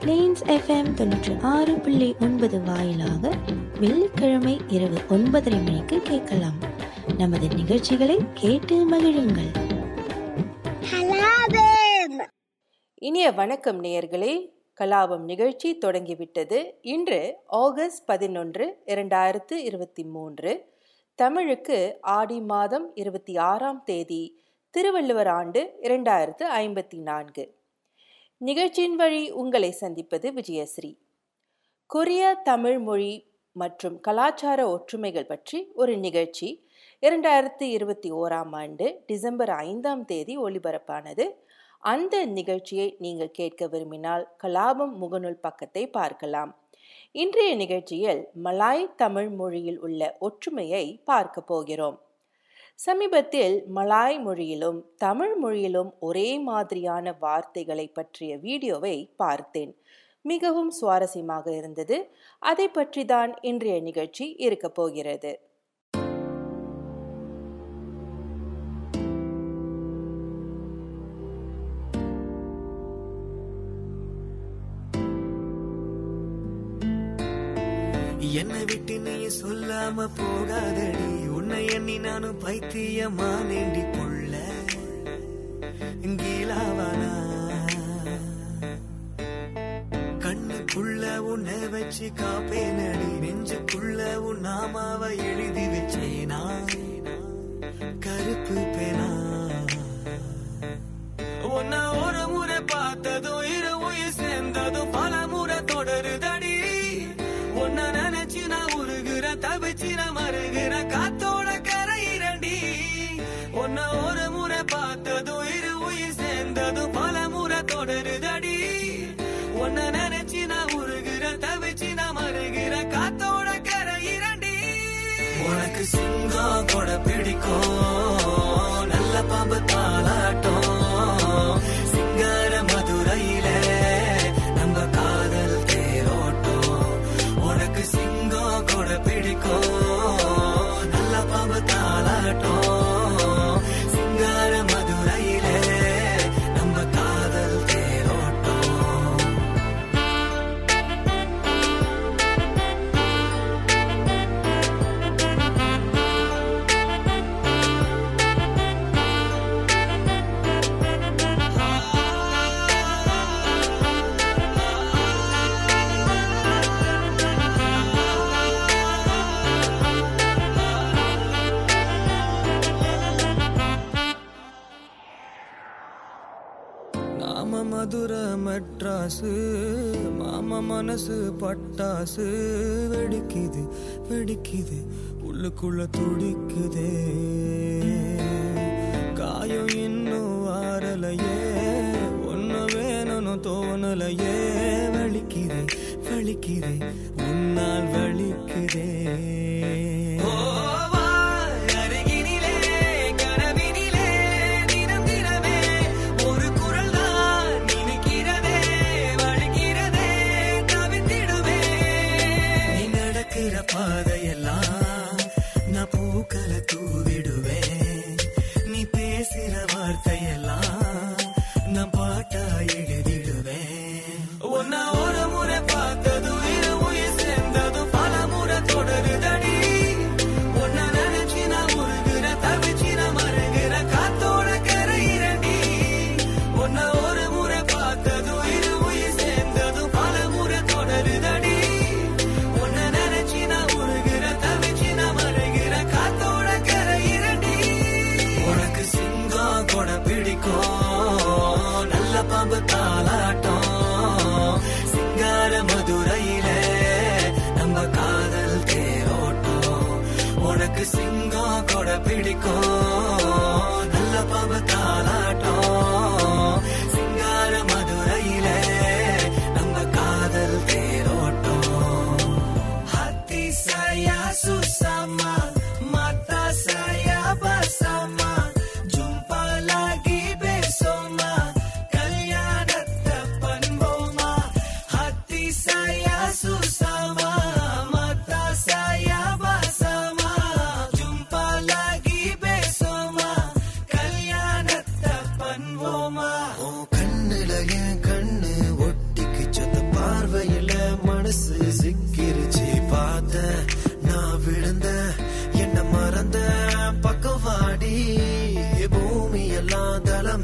Planes FM தொண்ணூற்றி ஆறு புள்ளி ஒன்பது வாயிலாக வெள்ளிக்கிழமை இரவு ஒன்பதரை மணிக்கு கேட்கலாம். நமது நிகழ்ச்சிகளை கேட்டு மகிழுங்கள். இனிய வணக்கம் நேயர்களே. கலாபம் நிகழ்ச்சி தொடங்கிவிட்டது. இன்று ஆகஸ்ட் பதினொன்று இரண்டாயிரத்து இருபத்தி மூன்று. தமிழுக்கு ஆடி மாதம் இருபத்தி ஆறாம் தேதி திருவள்ளுவர் ஆண்டு இரண்டாயிரத்து ஐம்பத்தி நான்கு. நிகழ்ச்சியின் வழி உங்களை சந்திப்பது விஜயஸ்ரீ. கொரிய தமிழ் மொழி மற்றும் கலாச்சார ஒற்றுமைகள் பற்றி ஒரு நிகழ்ச்சி இரண்டாயிரத்தி இருபத்தி ஓராம் ஆண்டு டிசம்பர் ஐந்தாம் தேதி ஒளிபரப்பானது. அந்த நிகழ்ச்சியை நீங்கள் கேட்க விரும்பினால் கலாபம் முகநூல் பக்கத்தை பார்க்கலாம். இன்றைய நிகழ்ச்சியில் மலாய் தமிழ் மொழியில் உள்ள ஒற்றுமையை பார்க்க போகிறோம். சமீபத்தில் மலாய் மொழியிலும் தமிழ் மொழியிலும் ஒரே மாதிரியான வார்த்தைகளை பற்றிய வீடியோவை பார்த்தேன். மிகவும் சுவாரஸ்யமாக இருந்தது. அதை பற்றி தான் இன்றைய நிகழ்ச்சி இருக்க போகிறது. என்னை விட்டு நீ சொல்லாம போகாதடி. உன்னை எண்ணி நானும் பைத்தியமா நேண்டி கொள்ள. கீழாவானா கண்ணுக்குள்ள உன்னை வச்சு காப்பேனடி. நெஞ்சுக்குள்ள உன் நாமாவை எழுதி வச்சேனா? கருப்பு பிடிக்கும் மதுர மெட்ராசு மாம மனசு பட்டாசு. வெடிக்குது வெடிக்குது உள்ளுக்குள்ள துடிக்குதே. காயம் இன்னும் வாரலையே. ஒன்னு வேணும்னு தோணலையே. வலிக்குதே வலிக்குதே உன்னால் வலிக்குதே. எனக்கு சிங்கம் கூட பிடிக்கும். நல்ல பாம்பு தாளாட்டம்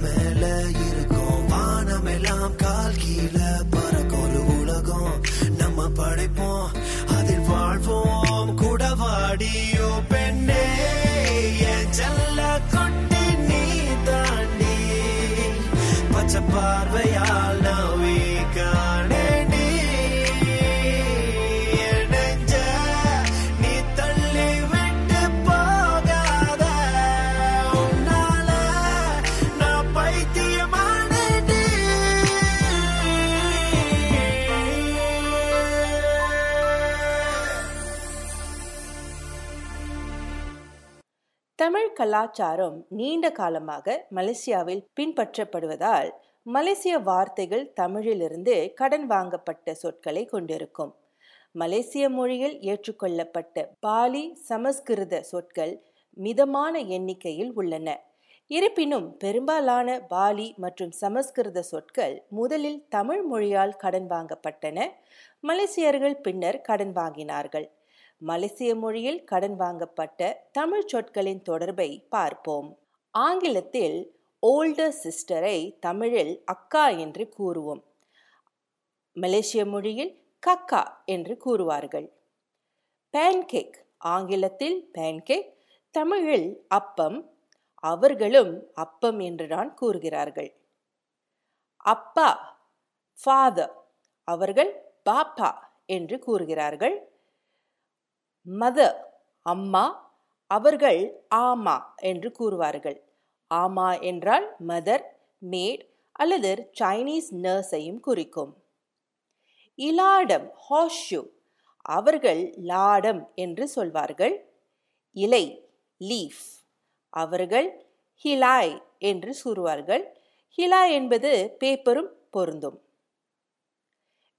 மேல இருக்கும் வானம் எல்லாம் கால் கீழே பறக்கும் ஒரு உலகம் நம்ம படைப்போம் அதில் வாழ்வோம். கூட வாடியோ பெண்ணே என் செல்ல கொண்டு கலாச்சாரம் நீண்ட காலமாக மலேசியாவில் பின்பற்றப்படுவதால் மலேசிய வார்த்தைகள் தமிழிலிருந்து கடன் வாங்கப்பட்ட சொற்களை கொண்டிருக்கும். மலேசிய மொழியில் ஏற்றுக்கொள்ளப்பட்ட பாலி சமஸ்கிருத சொற்கள் மிதமான எண்ணிக்கையில் உள்ளன. இருப்பினும் பெரும்பாலான பாலி மற்றும் சமஸ்கிருத சொற்கள் முதலில் தமிழ் மொழியால் கடன் வாங்கப்பட்டன. மலேசியர்கள் பின்னர் கடன் வாங்கினார்கள். மலேசிய மொழியில் கடன் வாங்கப்பட்ட தமிழ் சொற்களின் தொடர்பை பார்ப்போம். ஆங்கிலத்தில் ஓல்டர் சிஸ்டரை தமிழில் அக்கா என்று கூறுவோம். மலேசிய மொழியில் கக்கா என்று கூறுவார்கள். பேன்கேக் ஆங்கிலத்தில் பேன்கேக் தமிழில் அப்பம் அவர்களும் அப்பம் என்றுதான் கூறுகிறார்கள். அப்பா ஃபாதர் அவர்கள் பாப்பா என்று கூறுகிறார்கள். மதர் அம்மா அவர்கள் ஆமா என்று கூறுவார்கள். ஆமா என்றால் மதர் மேட் அல்லது சைனீஸ் நர்ஸையும் குறிக்கும். இலாடம் ஹாஷு அவர்கள் லாடம் என்று சொல்வார்கள். இலை லீஃப் அவர்கள் ஹிலாய் என்று கூறுவார்கள். ஹிலாய் என்பது பேப்பரும் பொருந்தும்.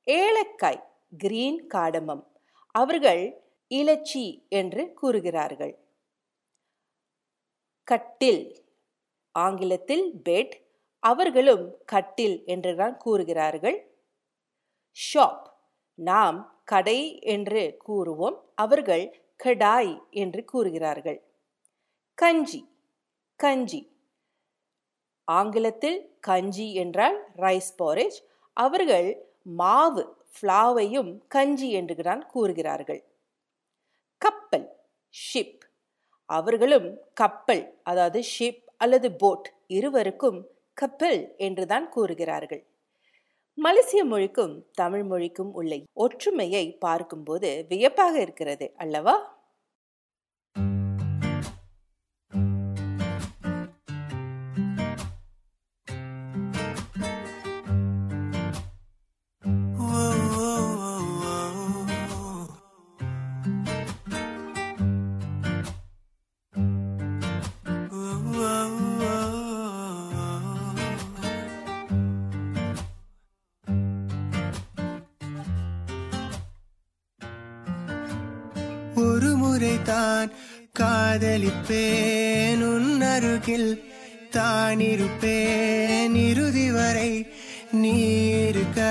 ஏலக்காய் கிரீன் காடமம் அவர்கள் இலச்சி என்று கூறுகிறார்கள். கட்டில் ஆங்கிலத்தில் பெட் அவர்களும் கட்டில் என்றுதான் கூறுகிறார்கள். ஷாப் நாம் கடை என்று கூறுவோம் அவர்கள் கடாய் என்று கூறுகிறார்கள். கஞ்சி கஞ்சி ஆங்கிலத்தில் கஞ்சி என்றால் ரைஸ் போரேஜ் அவர்கள் மாவு ஃப்ளாவையும் கஞ்சி என்றுதான் கூறுகிறார்கள். கப்பல் ஷிப் அவர்களும் கப்பல் அதாவது ஷிப் அல்லது போட் இருவருக்கும் கப்பல் என்றுதான் கூறுகிறார்கள். மலேசிய மொழிக்கும் தமிழ் மொழிக்கும் உள்ள ஒற்றுமையை பார்க்கும்போது வியப்பாக இருக்கிறது அல்லவா? ஒரு முறைதான் காதலிப்பேன் உன் அருகில் தான் இருப்பேன் இறுதி வரை. நீ இருக்க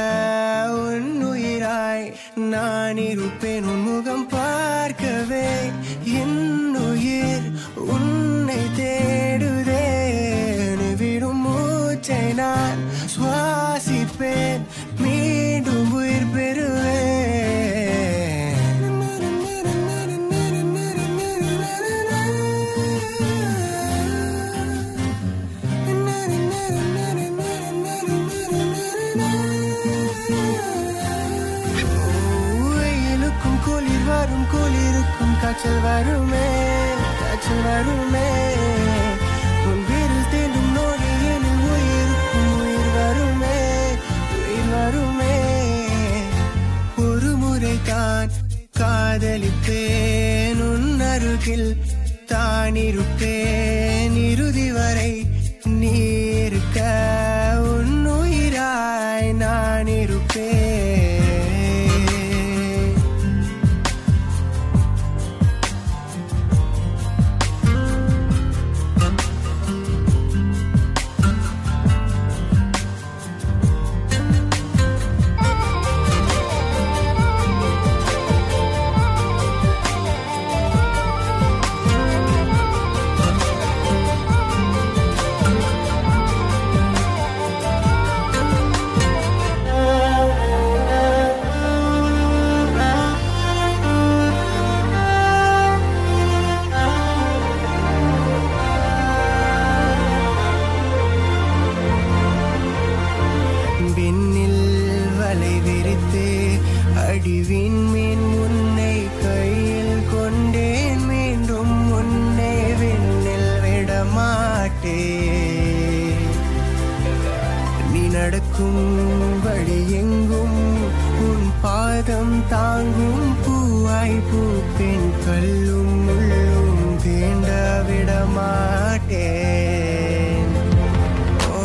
உன் உயிராய் நான் இருப்பேன் உன் முகம் மாட்டேன் நீ நடக்கும் வழி எங்கும் உன் பாதம் தாங்கும் பூவாய் பூப்பேன் கல்லும் உள்ளும் தீண்ட விட மாட்டேன் ஓ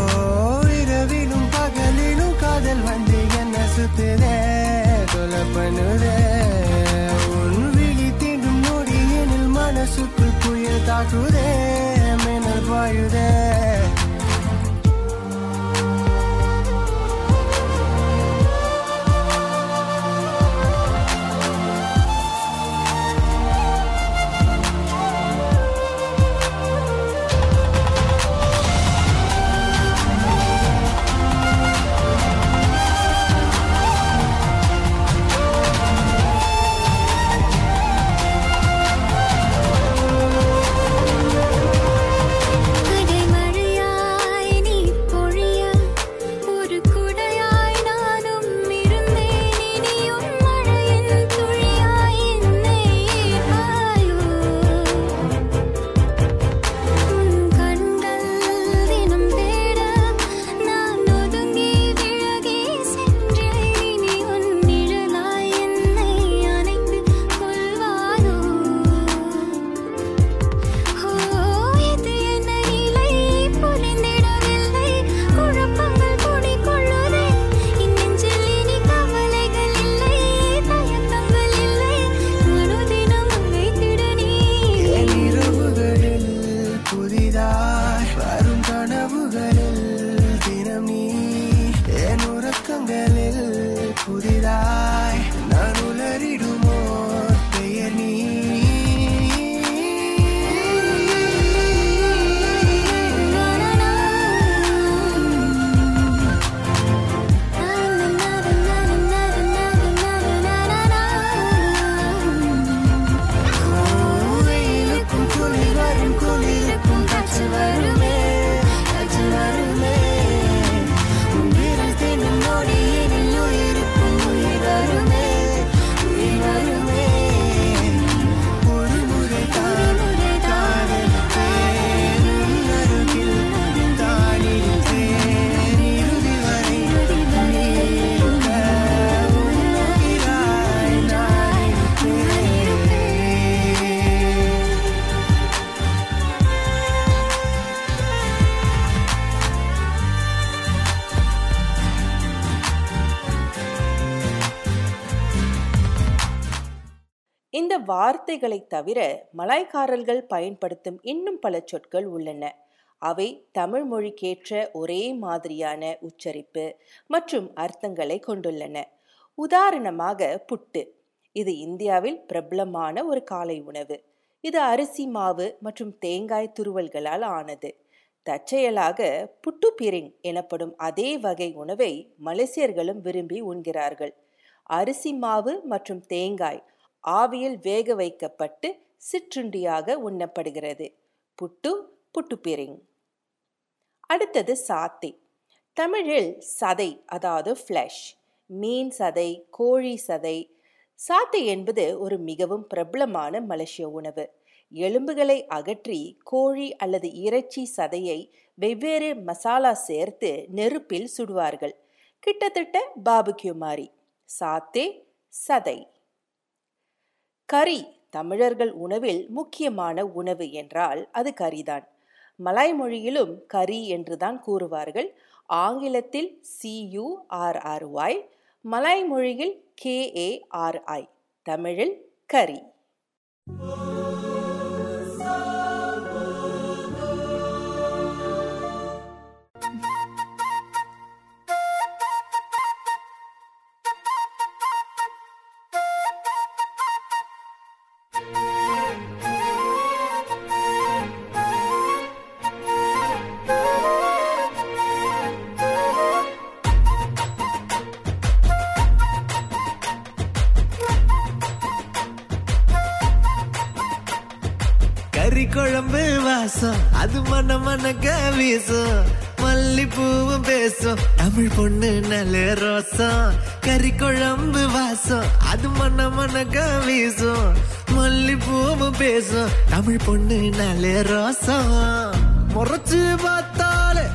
இரவிலும் பகலிலும் காதல் வந்து என்ன சுத்துதே தொலை பண்ணுதே உன் விழி தீண்டும் நொடியினில் மனசுக்குள் புயல் தாக்குதே. you there வார்த்தைகளைத் தவிர மலாய்க்காரர்கள் பயன்படுத்தும் இன்னும் பல சொற்கள் உள்ளன. அவை தமிழ் மொழிக்கேற்ற ஒரே மாதிரியான உச்சரிப்பு மற்றும் அர்த்தங்களை கொண்டுள்ளன. உதாரணமாக புட்டு. இது இந்தியாவில் பிரபலமான ஒரு காலை உணவு. இது அரிசி மாவு மற்றும் தேங்காய் துருவல்களால் ஆனது. தற்செயலாக புட்டு பிரிங் எனப்படும் அதே வகை உணவை மலேசியர்களும் விரும்பி உண்கிறார்கள். அரிசி மாவு மற்றும் தேங்காய் ஆவியில் வேக வைக்கப்பட்டு சிற்றுண்டியாக உண்ணப்படுகிறது. புட்டு புட்டுப்பிரிங். அடுத்தது சாத்தை. தமிழில் சதை அதாவது ஃப்ளஷ் மீன் சதை கோழி சதை. சாத்தை என்பது ஒரு மிகவும் பிரபலமான மலேசிய உணவு. எலும்புகளை அகற்றி கோழி அல்லது இறைச்சி சதையை வெவ்வேறு மசாலா சேர்த்து நெருப்பில் சுடுவார்கள். கிட்டத்தட்ட பாபுக்யூ மாதிரி சாத்தே சதை. கறி தமிழர்கள் உணவில் முக்கியமான உணவு என்றால் அது கறிதான். மலாய் மொழியிலும் கறி என்றுதான் கூறுவார்கள். ஆங்கிலத்தில் சியுஆர்ஆர்ஒய் மலாய் மொழியில் கேஏஆர்ஐ தமிழில் கறி. குழம்பு வாசம். அது மன மனக்க வீசும். மல்லிப்பூவும் பேசும். தமிழ் பொண்ணு நல்ல ரோசம். கறி குழம்பு வாசம். அது மன மனக்க வீசும். மல்லிப்பூவும் பேசும். தமிழ் பொண்ணு நல்ல ரோசம். முறைச்சு பார்த்தாலே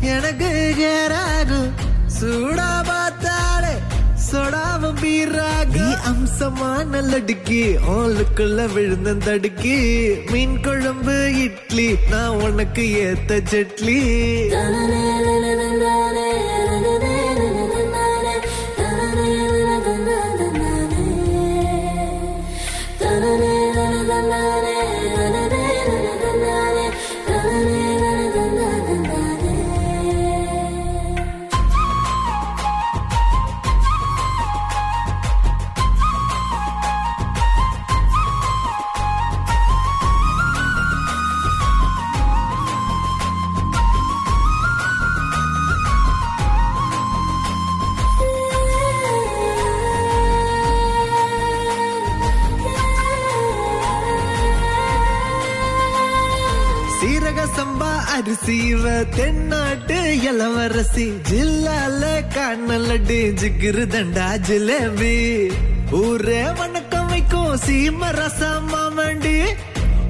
எனக்கு கேராகும் சூடா பார்த்தாலே சொடாவும் பீராக நீ அம்சமான லடுக்கி ஓலுக்குள்ள விழுந்த தடுக்கி மீன் குழம்பு இட்லி நான் உனக்கு ஏத்த சட்லி தென்னாட்டு இளவரசி ஜில்லால கண்ணலடி ஜிகிரு தண்டா ஜிலேபி. ஊரே வணக்கம் வைக்கும் சீம ரசமா வேண்டி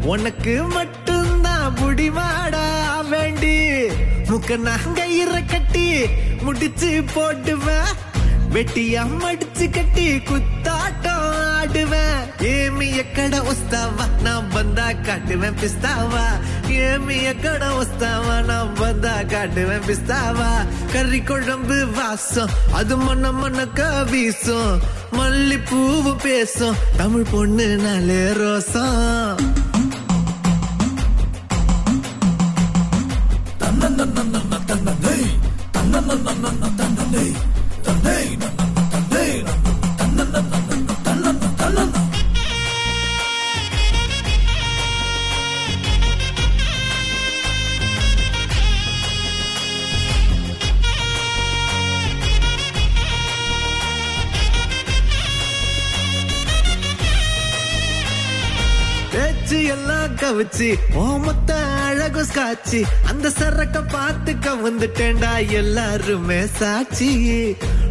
உனக்கு மட்டும்தான் புடிவாடா வேண்டி. முக்க நகையிற கட்டி முடிச்சு போட்டுவேன் வெட்டியா மடிச்சு கட்டி குத்தாட்டம் ஆடுவேன் ஏமி எக்கட உஸ்தாவா நான் வந்தா காட்டுவேன் பிஸ்தாவா. ஏமி எக்கட உஸ்தாவா நான் வந்தா காட்டுவேன் பிஸ்தாவா. கறி குழம்பு வாசம் அது மண்ண மண்ணக்க வீசும். மல்லிப்பூவு பேசும் தமிழ் பொண்ணு நாளே ரோசம். பேச்சு எல்லாம் கவிச்சு ஓமத்த அழகு காட்சி அந்த சரக்க பார்த்து கவுந்துட்டேன்டா எல்லாருமே சாட்சி.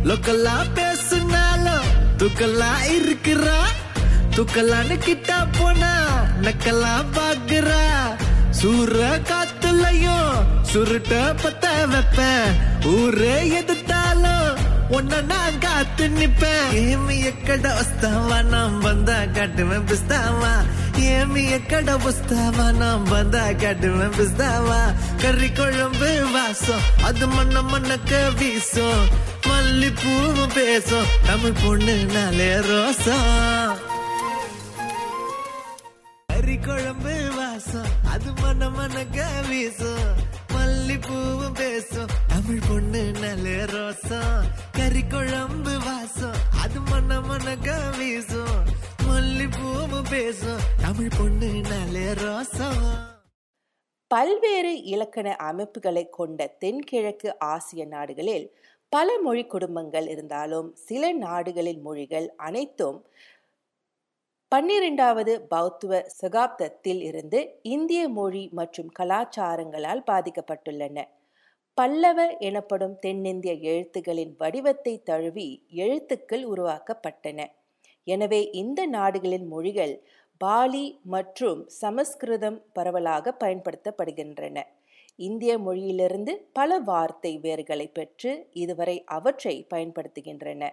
லோக்கல்லா பேசுனாலும் துக்கல்லா இருக்கிறா. துக்கல்லான்னு கிட்டா போனா நக்கல்லா பாக்குறா. சூற காத்துலயும் சுருட்ட பத்த வைப்பேன். ஊரே எதிர்த்தாலும் உன்ன நான் காத்து நிப்பேன். ஏமி எக்கட வஸ்தாவா நான் வந்தா காட்டுவேன் பிஸ்தாவா. ஏமி எக்கட புஸ்தாவா நான் வந்தா காட்டுவேன் பிஸ்தாவா கறி குழம்பு வாசம். அது மண்ண மண்ணக்க வீசும். மல்லிப்பூவும் பேசும். தமிழ் பொண்ணு நாளே ரோசம். கறி குழம்பு வாசம். அது மன மனக்க வீசும். மல்லிப்பூவும் பேசும். தமிழ் பொண்ணு நல்ல ரோசம். கறி குழம்பு வாசம். அது மன மனக்க வீசும். மல்லிப்பூவும் பேசும். தமிழ் பொண்ணு நல்ல ரோசம். பல்வேறு இலக்கண அமைப்புகளை கொண்ட தென்கிழக்கு ஆசிய நாடுகளில் பல மொழி குடும்பங்கள் இருந்தாலும் சில நாடுகளின் மொழிகள் அனைத்தும் பன்னிரெண்டாவது பௌத்துவ சகாப்தத்தில் இருந்து இந்திய மொழி மற்றும் கலாச்சாரங்களால் பாதிக்கப்பட்டுள்ளன. பல்லவ எனப்படும் தென்னிந்திய எழுத்துகளின் வடிவத்தை தழுவி எழுத்துக்கள் உருவாக்கப்பட்டன. எனவே இந்த நாடுகளின் மொழிகள் பாலி மற்றும் சமஸ்கிருதம் பரவலாக பயன்படுத்தப்படுகின்றன. இந்திய மொழியிலிருந்து பல வார்த்தை வேர்களை பெற்று இதுவரை அவற்றை பயன்படுத்துகின்றன.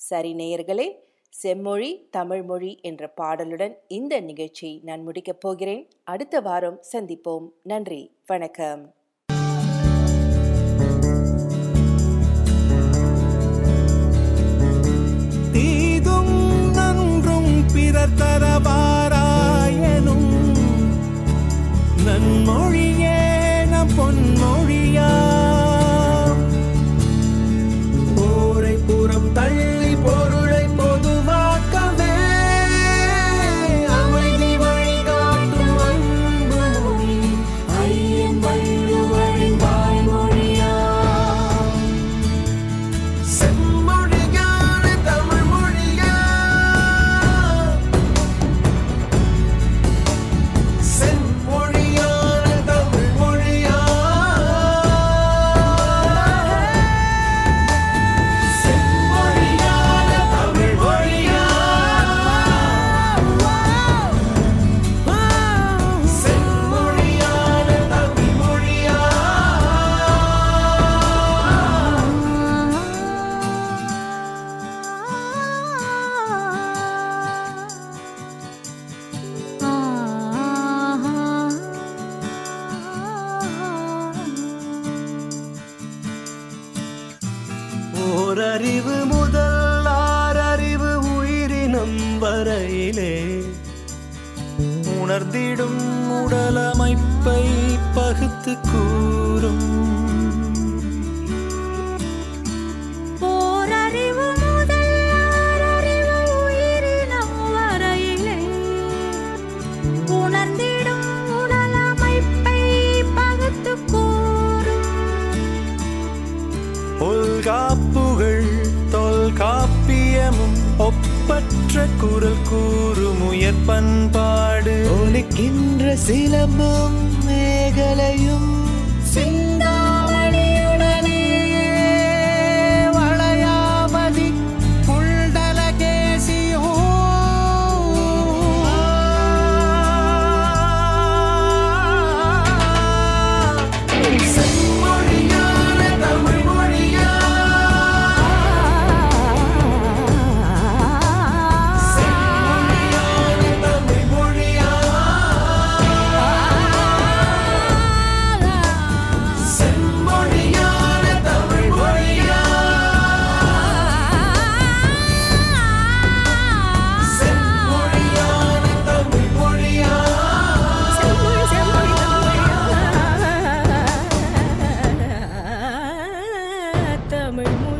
சரி நேயர்களே செம்மொழி தமிழ்மொழி என்ற பாடலுடன் இந்த நிகழ்ச்சியை நான் முடிக்கப் போகிறேன். அடுத்த வாரம் சந்திப்போம். நன்றி வணக்கம். தீதும் நன்றும் பிறர் தரவாராயனும் நன்மொழியே நம் பொன்மொழியா ஓரறிவு முதல் ஆறறிவு உயிரினம் வரையிலே. உணர்ந்திடும் உடலமைப்பை பகுத்து கூ ஒலிக்கின்ற குரல் கூறும் உயர் பண்பாடு. ஒலிக்கின்ற சிலம்பும் மேகலையும் செல்ல தமிழ்